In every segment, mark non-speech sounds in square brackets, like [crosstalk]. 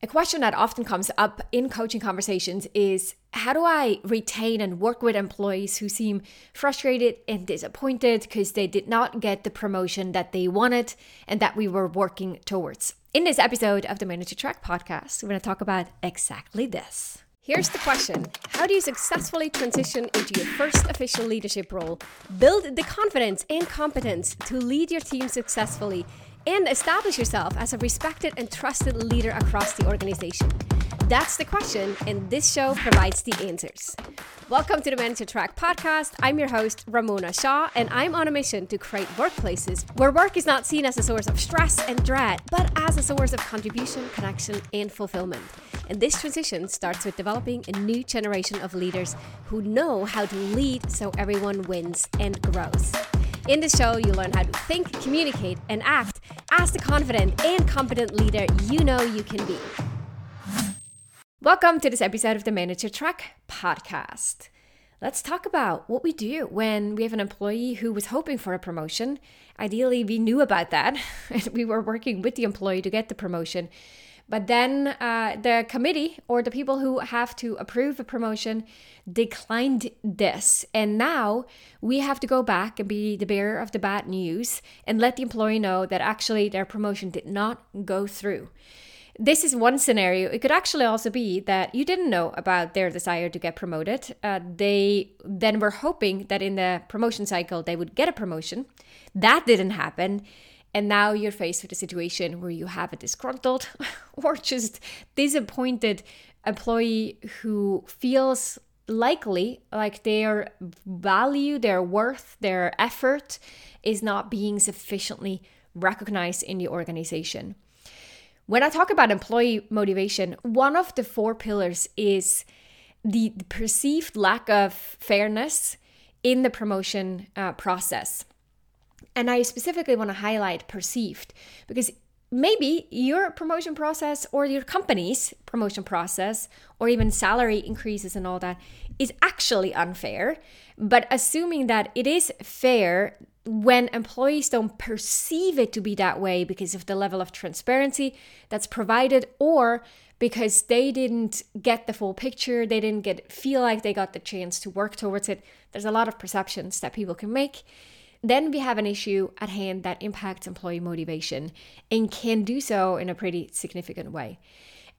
A question that often comes up in coaching conversations is how do I retain and work with employees who seem frustrated and disappointed because they did not get the promotion that they wanted and that we were working towards? In this episode of the Manager Track podcast, we're going to talk about exactly this. Here's the question How do you successfully transition into your first official leadership role? Build the confidence and competence to lead your team successfully and establish yourself as a respected and trusted leader across the organization? That's the question, and this show provides the answers. Welcome to the Manager Track podcast. I'm your host, Ramona Shaw, and I'm on a mission to create workplaces where work is not seen as a source of stress and dread, but as a source of contribution, connection, and fulfillment. And this transition starts with developing a new generation of leaders who know how to lead so everyone wins and grows. In the show, you learn how to think, communicate, and act as the confident and competent leader you know you can be. Welcome to this episode of the Manager Track podcast. Let's talk about what we do when we have an employee who was hoping for a promotion. Ideally, we knew about that [laughs] and we were working with the employee to get the promotion. But then uh, the committee or the people who have to approve a promotion declined this. And now we have to go back and be the bearer of the bad news and let the employee know that actually their promotion did not go through. This is one scenario. It could actually also be that you didn't know about their desire to get promoted. Uh, they then were hoping that in the promotion cycle they would get a promotion. That didn't happen. And now you're faced with a situation where you have a disgruntled [laughs] or just disappointed employee who feels likely like their value, their worth, their effort is not being sufficiently recognized in the organization. When I talk about employee motivation, one of the four pillars is the perceived lack of fairness in the promotion uh, process. And I specifically want to highlight perceived because maybe your promotion process or your company's promotion process or even salary increases and all that is actually unfair. But assuming that it is fair when employees don't perceive it to be that way because of the level of transparency that's provided or because they didn't get the full picture, they didn't get feel like they got the chance to work towards it. There's a lot of perceptions that people can make then we have an issue at hand that impacts employee motivation and can do so in a pretty significant way.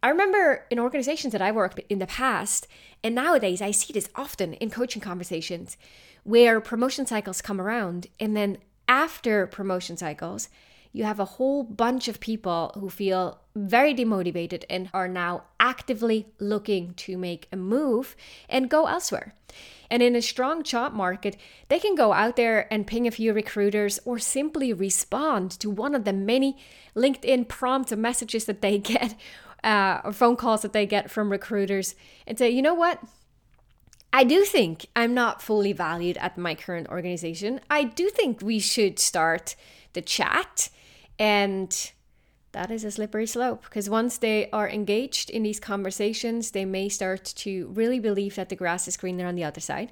I remember in organizations that I worked in the past, and nowadays I see this often in coaching conversations where promotion cycles come around, and then after promotion cycles, you have a whole bunch of people who feel very demotivated and are now actively looking to make a move and go elsewhere. And in a strong job market, they can go out there and ping a few recruiters or simply respond to one of the many LinkedIn prompts or messages that they [laughs] get uh, or phone calls that they get from recruiters and say, you know what? I do think I'm not fully valued at my current organization. I do think we should start the chat and that is a slippery slope because once they are engaged in these conversations, they may start to really believe that the grass is greener on the other side.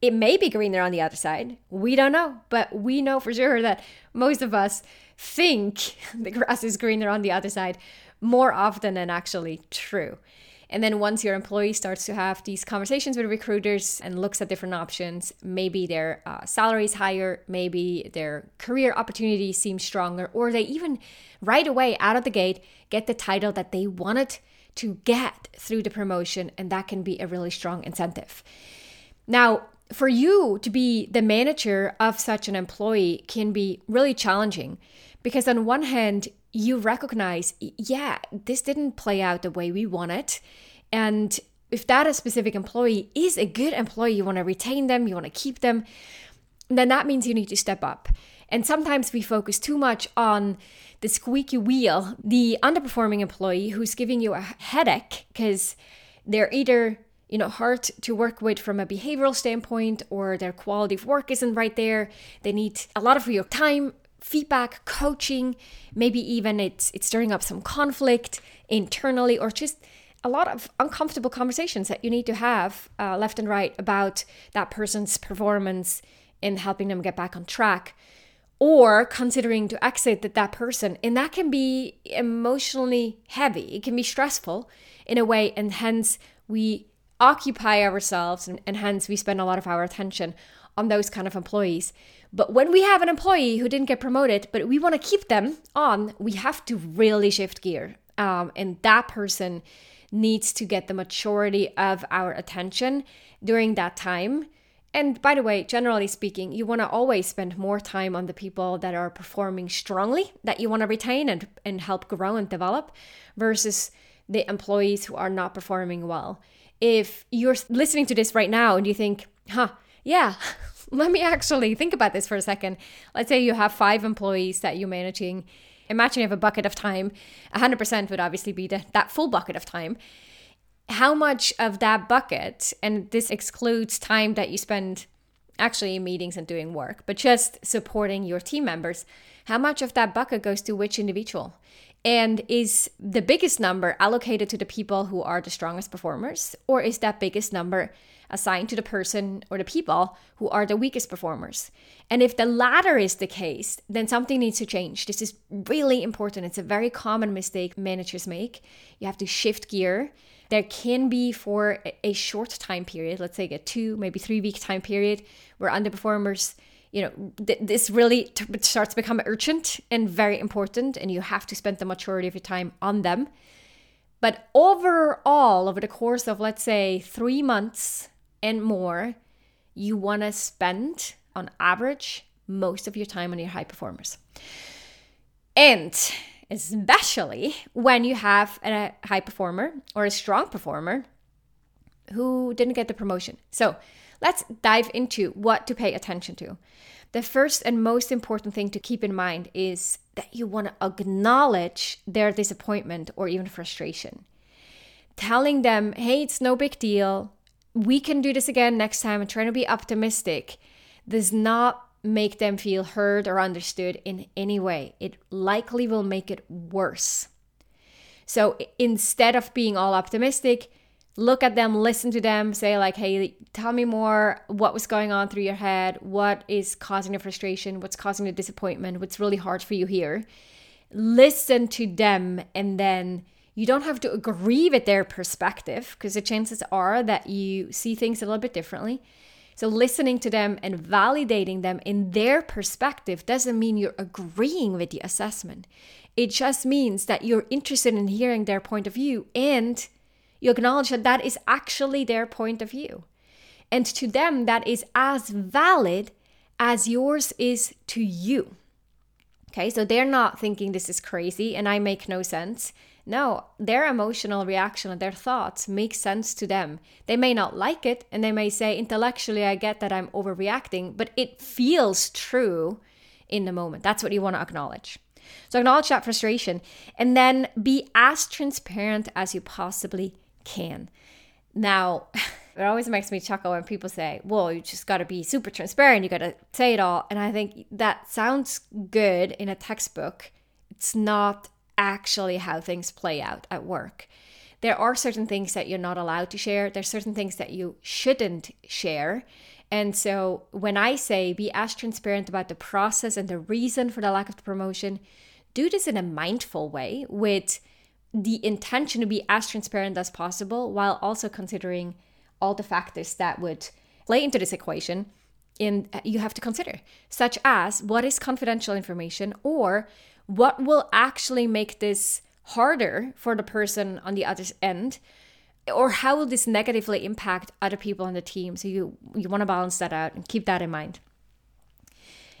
It may be greener on the other side. We don't know, but we know for sure that most of us think [laughs] the grass is greener on the other side more often than actually true. And then once your employee starts to have these conversations with recruiters and looks at different options, maybe their uh, salary is higher, maybe their career opportunities seem stronger, or they even right away out of the gate get the title that they wanted to get through the promotion. And that can be a really strong incentive. Now, for you to be the manager of such an employee can be really challenging because, on one hand, you recognize, yeah, this didn't play out the way we wanted. And if that a specific employee is a good employee, you want to retain them, you want to keep them, then that means you need to step up. And sometimes we focus too much on the squeaky wheel, the underperforming employee who's giving you a headache because they're either you know hard to work with from a behavioral standpoint or their quality of work isn't right there they need a lot of your time feedback, coaching, maybe even it's it's stirring up some conflict internally or just a lot of uncomfortable conversations that you need to have uh, left and right about that person's performance in helping them get back on track. or considering to exit that, that person. And that can be emotionally heavy, it can be stressful in a way, and hence we occupy ourselves and, and hence we spend a lot of our attention on those kind of employees. But when we have an employee who didn't get promoted, but we want to keep them on, we have to really shift gear. Um, and that person needs to get the majority of our attention during that time. And by the way, generally speaking, you want to always spend more time on the people that are performing strongly, that you want to retain and, and help grow and develop, versus the employees who are not performing well. If you're listening to this right now and you think, huh, yeah, [laughs] let me actually think about this for a second. Let's say you have five employees that you're managing. Imagine you have a bucket of time. 100% would obviously be the, that full bucket of time. How much of that bucket, and this excludes time that you spend actually in meetings and doing work, but just supporting your team members, how much of that bucket goes to which individual? And is the biggest number allocated to the people who are the strongest performers? Or is that biggest number assigned to the person or the people who are the weakest performers? And if the latter is the case, then something needs to change. This is really important. It's a very common mistake managers make. You have to shift gear. There can be for a short time period, let's say a two, maybe three week time period, where underperformers you know, th- this really t- starts to become urgent and very important, and you have to spend the majority of your time on them. But overall, over the course of, let's say, three months and more, you want to spend, on average, most of your time on your high performers. And especially when you have a high performer or a strong performer who didn't get the promotion. So, Let's dive into what to pay attention to. The first and most important thing to keep in mind is that you want to acknowledge their disappointment or even frustration. Telling them, hey, it's no big deal. We can do this again next time and trying to be optimistic does not make them feel heard or understood in any way. It likely will make it worse. So instead of being all optimistic, look at them, listen to them, say, like, hey, tell me more what was going on through your head, what is causing the frustration, what's causing the disappointment, what's really hard for you here. Listen to them, and then you don't have to agree with their perspective because the chances are that you see things a little bit differently. So, listening to them and validating them in their perspective doesn't mean you're agreeing with the assessment. It just means that you're interested in hearing their point of view and you acknowledge that that is actually their point of view. And to them, that is as valid as yours is to you. Okay, so they're not thinking this is crazy and I make no sense. No, their emotional reaction and their thoughts make sense to them. They may not like it and they may say, intellectually, I get that I'm overreacting, but it feels true in the moment. That's what you want to acknowledge. So acknowledge that frustration and then be as transparent as you possibly can. Now, [laughs] it always makes me chuckle when people say, well, you just got to be super transparent, you got to say it all. And I think that sounds good in a textbook. It's not actually how things play out at work. There are certain things that you're not allowed to share, there's certain things that you shouldn't share. And so when I say be as transparent about the process and the reason for the lack of the promotion, do this in a mindful way with the intention to be as transparent as possible while also considering all the factors that would play into this equation in you have to consider such as what is confidential information or what will actually make this harder for the person on the other end or how will this negatively impact other people on the team? So you you want to balance that out and keep that in mind.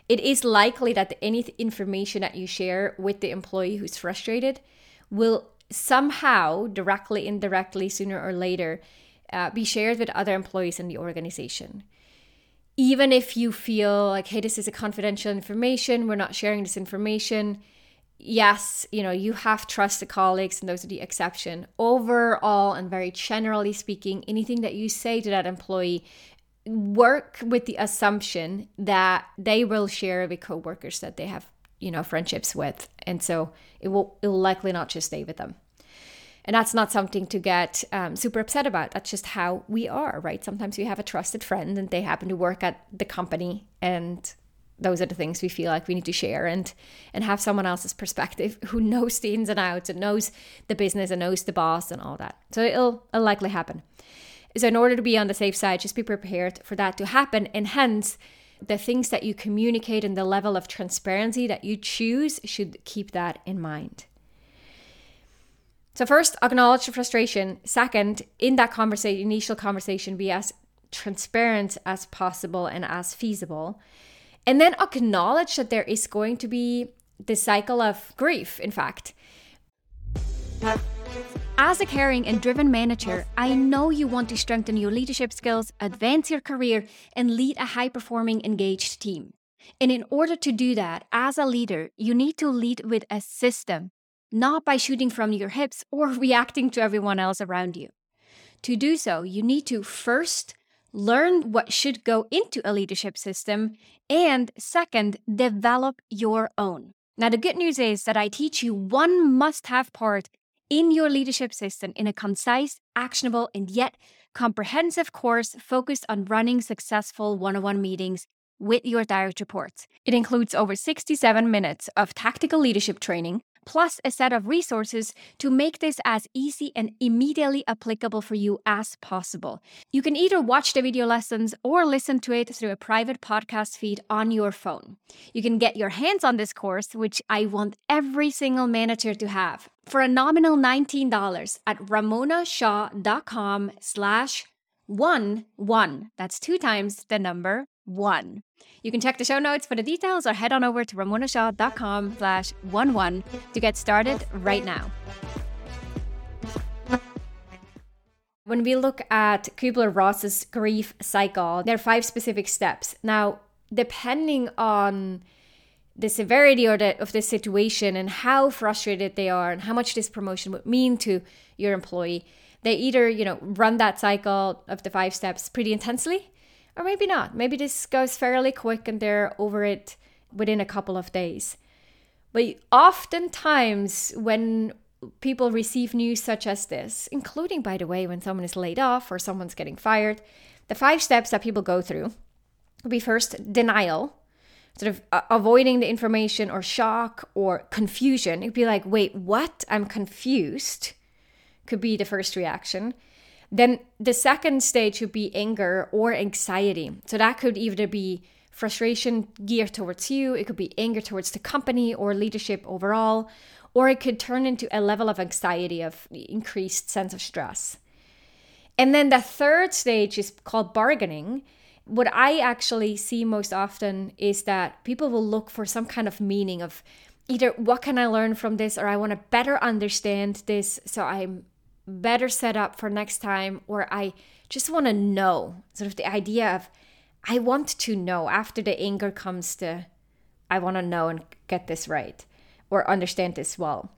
It is likely that any information that you share with the employee who's frustrated will somehow, directly, indirectly, sooner or later, uh, be shared with other employees in the organization. Even if you feel like, hey, this is a confidential information, we're not sharing this information. Yes, you know, you have trusted colleagues, and those are the exception. Overall, and very generally speaking, anything that you say to that employee, work with the assumption that they will share with coworkers that they have you know friendships with and so it will it will likely not just stay with them and that's not something to get um, super upset about. That's just how we are, right? Sometimes we have a trusted friend and they happen to work at the company and those are the things we feel like we need to share and and have someone else's perspective [laughs] who knows the ins and outs and knows the business and knows the boss and all that. So it'll, it'll likely happen. So in order to be on the safe side, just be prepared for that to happen. And hence, the things that you communicate and the level of transparency that you choose should keep that in mind. So first, acknowledge the frustration. Second, in that conversation, initial conversation, be as transparent as possible and as feasible. And then acknowledge that there is going to be the cycle of grief, in fact. As a caring and driven manager, I know you want to strengthen your leadership skills, advance your career, and lead a high performing, engaged team. And in order to do that, as a leader, you need to lead with a system, not by shooting from your hips or [laughs] reacting to everyone else around you. To do so, you need to first learn what should go into a leadership system, and second, develop your own. Now, the good news is that I teach you one must have part in your leadership system in a concise, actionable, and yet comprehensive course focused on running successful one on one meetings with your direct reports. It includes over 67 minutes of tactical leadership training, plus a set of resources to make this as easy and immediately applicable for you as possible. You can either watch the video lessons or listen to it through a private podcast feed on your phone. You can get your hands on this course, which I want every single manager to have, for a nominal $19 at ramonashaw.com slash one one. That's two times the number one. You can check the show notes for the details or head on over to ramonashaw.com slash one one to get started right now. When we look at Kubler-Ross's grief cycle, there are five specific steps. Now, depending on the severity or the, of the situation and how frustrated they are and how much this promotion would mean to your employee, they either, you know, run that cycle of the five steps pretty intensely or maybe not. Maybe this goes fairly quick and they're over it within a couple of days. But oftentimes, when people receive news such as this, including, by the way, when someone is laid off or someone's getting fired, the five steps that people go through would be first denial, sort of uh, avoiding the information or shock or confusion. It'd be like, wait, what? I'm confused, could be the first reaction. Then the second stage would be anger or anxiety. So that could either be frustration geared towards you, it could be anger towards the company or leadership overall, or it could turn into a level of anxiety of increased sense of stress. And then the third stage is called bargaining. What I actually see most often is that people will look for some kind of meaning of either what can I learn from this or I want to better understand this so I'm better set up for next time or I just want to know sort of the idea of I want to know after the anger comes to I want to know and get this right or understand this well.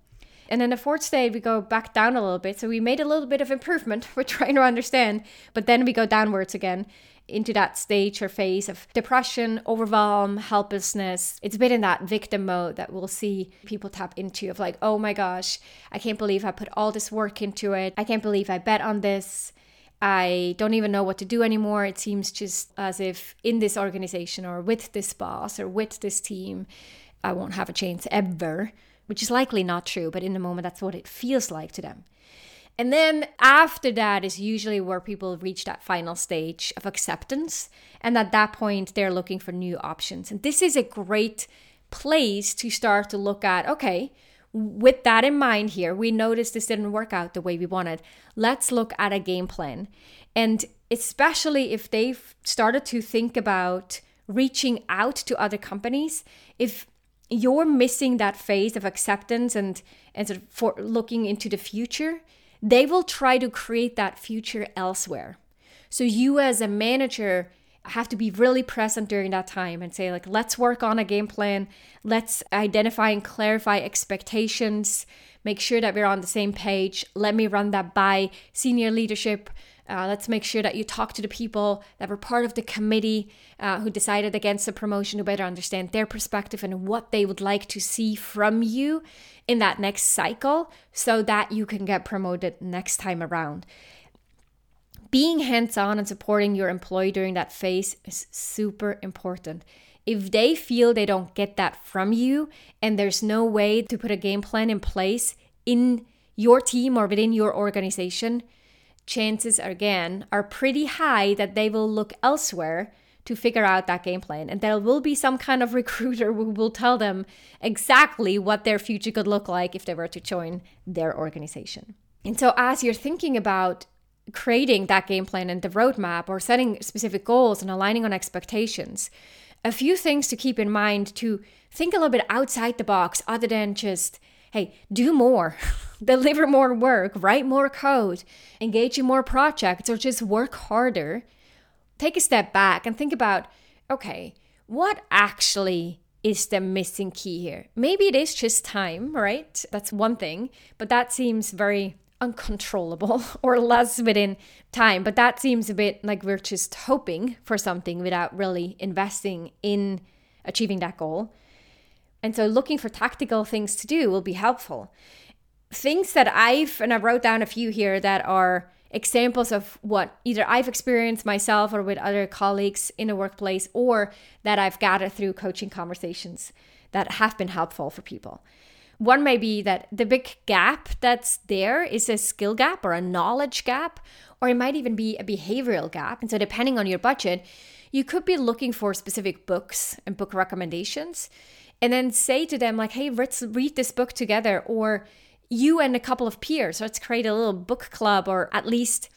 And then the fourth stage, we go back down a little bit. So we made a little bit of improvement. [laughs] We're trying to understand, but then we go downwards again into that stage or phase of depression, overwhelm, helplessness. It's a bit in that victim mode that we'll see people tap into of like, oh my gosh, I can't believe I put all this work into it. I can't believe I bet on this. I don't even know what to do anymore. It seems just as if in this organization or with this boss or with this team, I won't have a chance ever, which is likely not true, but in the moment, that's what it feels like to them. And then after that is usually where people reach that final stage of acceptance. And at that point, they're looking for new options. And this is a great place to start to look at okay, with that in mind here, we noticed this didn't work out the way we wanted. Let's look at a game plan. And especially if they've started to think about reaching out to other companies, if you're missing that phase of acceptance and, and sort of for looking into the future, they will try to create that future elsewhere. So you as a manager have to be really present during that time and say like let's work on a game plan, let's identify and clarify expectations, make sure that we're on the same page. Let me run that by senior leadership. Uh, let's make sure that you talk to the people that were part of the committee uh, who decided against the promotion to better understand their perspective and what they would like to see from you in that next cycle so that you can get promoted next time around. Being hands on and supporting your employee during that phase is super important. If they feel they don't get that from you and there's no way to put a game plan in place in your team or within your organization, chances again are pretty high that they will look elsewhere to figure out that game plan. And there will be some kind of [laughs] recruiter who will tell them exactly what their future could look like if they were to join their organization. And so, as you're thinking about creating that game plan and the roadmap or setting specific goals and aligning on expectations, a few things to keep in mind to think a little bit outside the box other than just hey, do more, [laughs] deliver more work, write more code, engage in more projects, or just work harder, take a step back and think about okay, what actually is the missing key here? Maybe it is just time, right? That's one thing, but that seems very uncontrollable [laughs] or less within time. But that seems a bit like we're just hoping for something without really investing in achieving that goal. And so looking for tactical things to do will be helpful. Things that I've, and I wrote down a few here that are examples of what either I've experienced myself or with other colleagues in the workplace or that I've gathered through coaching conversations that have been helpful for people. One may be that the big gap that's there is a skill gap or a knowledge gap, or it might even be a behavioral gap. And so, depending on your budget, you could be looking for specific books and book recommendations and then say to them like hey let's read this book together or you and a couple of peers let's create a little book club or at least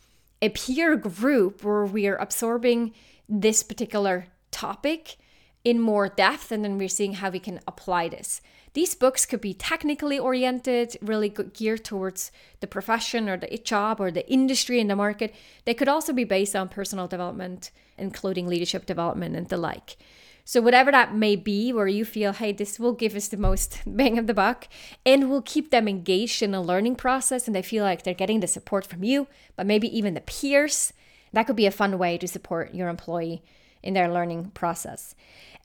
a peer group where we are absorbing this particular topic in more depth and then we're seeing how we can apply this these books could be technically oriented really geared towards the profession or the job or the industry in the market. They could also be based on personal development including leadership development and the like. So, whatever that may be, where you feel, hey, this will give us the most [laughs] bang of the buck and will keep them engaged in a learning process and they feel like they're getting the support from you, but maybe even the peers, that could be a fun way to support your employee in their learning process.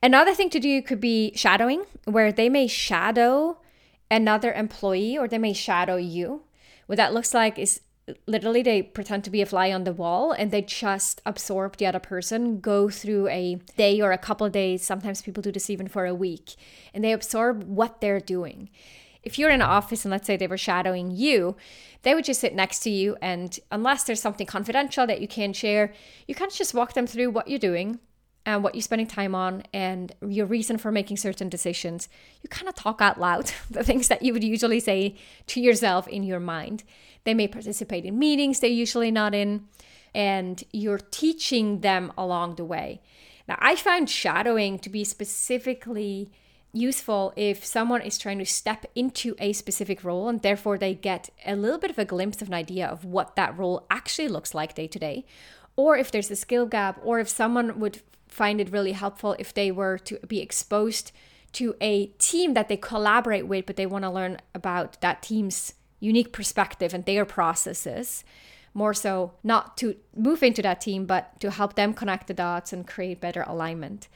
Another thing to do could be shadowing, where they may shadow another employee or they may shadow you. What that looks like is literally they pretend to be a fly on the wall and they just absorb the other person go through a day or a couple of days sometimes people do this even for a week and they absorb what they're doing if you're in an office and let's say they were shadowing you they would just sit next to you and unless there's something confidential that you can share you of just walk them through what you're doing and what you're spending time on and your reason for making certain decisions, you kind of talk out loud [laughs] the things that you would usually say to yourself in your mind. They may participate in meetings they're usually not in, and you're teaching them along the way. Now, I found shadowing to be specifically useful if someone is trying to step into a specific role and therefore they get a little bit of a glimpse of an idea of what that role actually looks like day to day or if there's a skill gap or if someone would find it really helpful if they were to be exposed to a team that they collaborate with, but they want to learn about that team's unique perspective and their processes. More so, not to move into that team, but to help them connect the dots and create better alignment.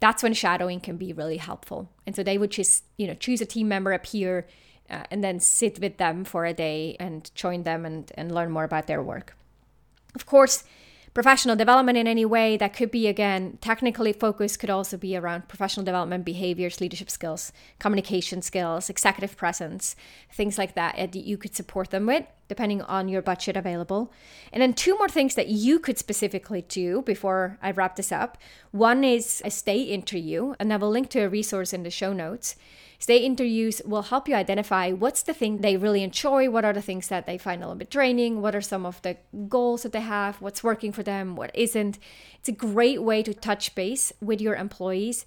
That's when shadowing can be really helpful. And so they would just, you know, choose a team member, a peer, uh, and then sit with them for a day and join them and, and learn more about their work. Of course, professional development in any way that could be again technically focused could also be around professional development behaviors leadership skills communication skills executive presence things like that that you could support them with depending on your budget available. And then two more things that you could specifically do before i wrap this up. One is a stay interview and i will link to a resource in the show notes Stay interviews will help you identify what's the thing they really enjoy, what are the things that they find a little bit draining, what are some of the goals that they have, what's working for them, what isn't. It's a great way to touch base with your employees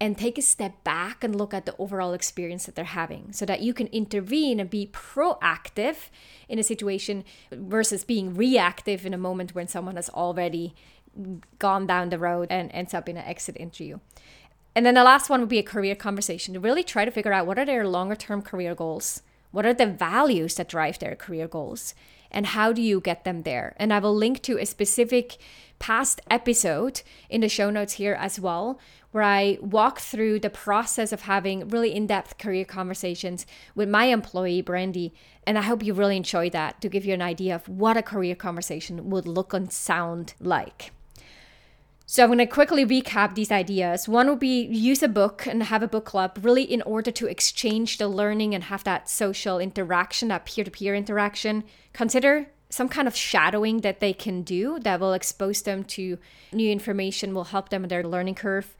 and take a step back and look at the overall experience that they're having so that you can intervene and be proactive in a situation versus being reactive in a moment when someone has already gone down the road and ends up in an exit interview. And then the last one would be a career conversation to really try to figure out what are their longer term career goals? What are the values that drive their career goals? And how do you get them there? And I will link to a specific past episode in the show notes here as well, where I walk through the process of having really in depth career conversations with my employee, Brandy. And I hope you really enjoy that to give you an idea of what a career conversation would look and sound like. So I'm going to quickly recap these ideas. One would be use a book and have a book club, really in order to exchange the learning and have that social interaction, that peer-to-peer interaction. Consider some kind of shadowing that they can do that will expose them to new information, will help them in their learning curve.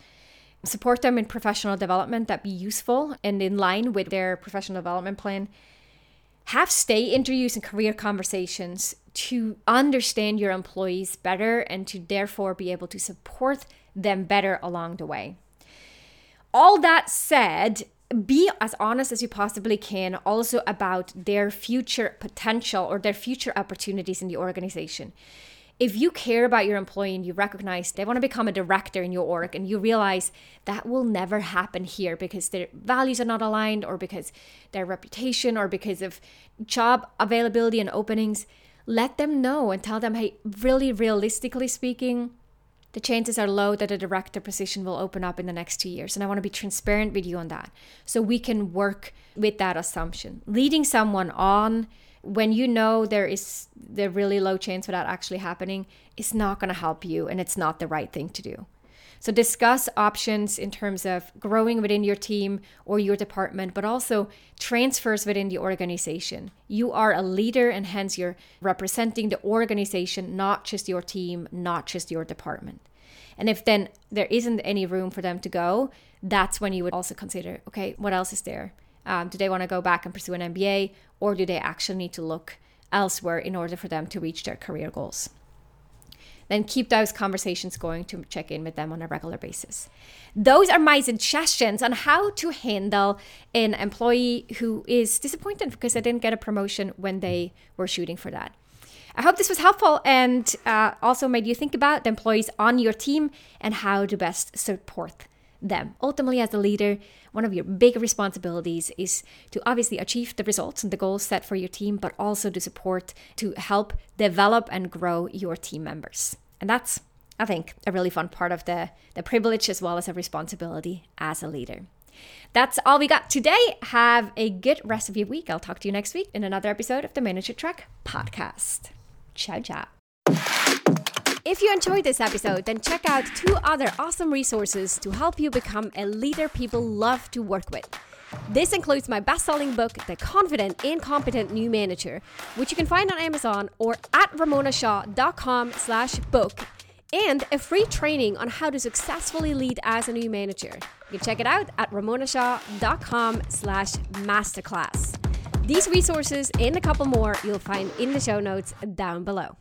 Support them in professional development that be useful and in line with their professional development plan have stay interviews and career conversations to understand your employees better and to therefore be able to support them better along the way. All that said, be as honest as you possibly can also about their future potential or their future opportunities in the organization if you care about your employee and you recognize they want to become a director in your org and you realize that will never happen here because their values are not aligned or because their reputation or because of job availability and openings, let them know and tell them, hey, really realistically speaking, the chances are low that a director position will open up in the next two years. And I want to be transparent with you on that. So we can work with that assumption. Leading someone on when you know there is the really low chance for that actually happening, it's not going to help you and it's not the right thing to do. So discuss options in terms of growing within your team or your department, but also transfers within the organization. You are a leader and hence you're representing the organization, not just your team, not just your department. And if then there isn't any room for them to go, that's when you would also consider okay, what else is there? Um, do they want to go back and pursue an MBA, or do they actually need to look elsewhere in order for them to reach their career goals? Then keep those conversations going to check in with them on a regular basis. Those are my suggestions on how to handle an employee who is disappointed because they didn't get a promotion when they were shooting for that. I hope this was helpful and uh, also made you think about the employees on your team and how to best support them. Ultimately, as a leader, one of your big responsibilities is to obviously achieve the results and the goals set for your team, but also to support, to help develop and grow your team members. And that's, I think, a really fun part of the, the privilege as well as a responsibility as a leader. That's all we got today. Have a good rest of your week. I'll talk to you next week in another episode of the Manager Track podcast. Ciao, ciao. If you enjoyed this episode, then check out two other awesome resources to help you become a leader people love to work with. This includes my best-selling book, The Confident and Competent New Manager, which you can find on Amazon or at ramonashaw.com slash book, and a free training on how to successfully lead as a new manager. You can check it out at ramonashaw.com slash masterclass. These resources and a couple more you'll find in the show notes down below.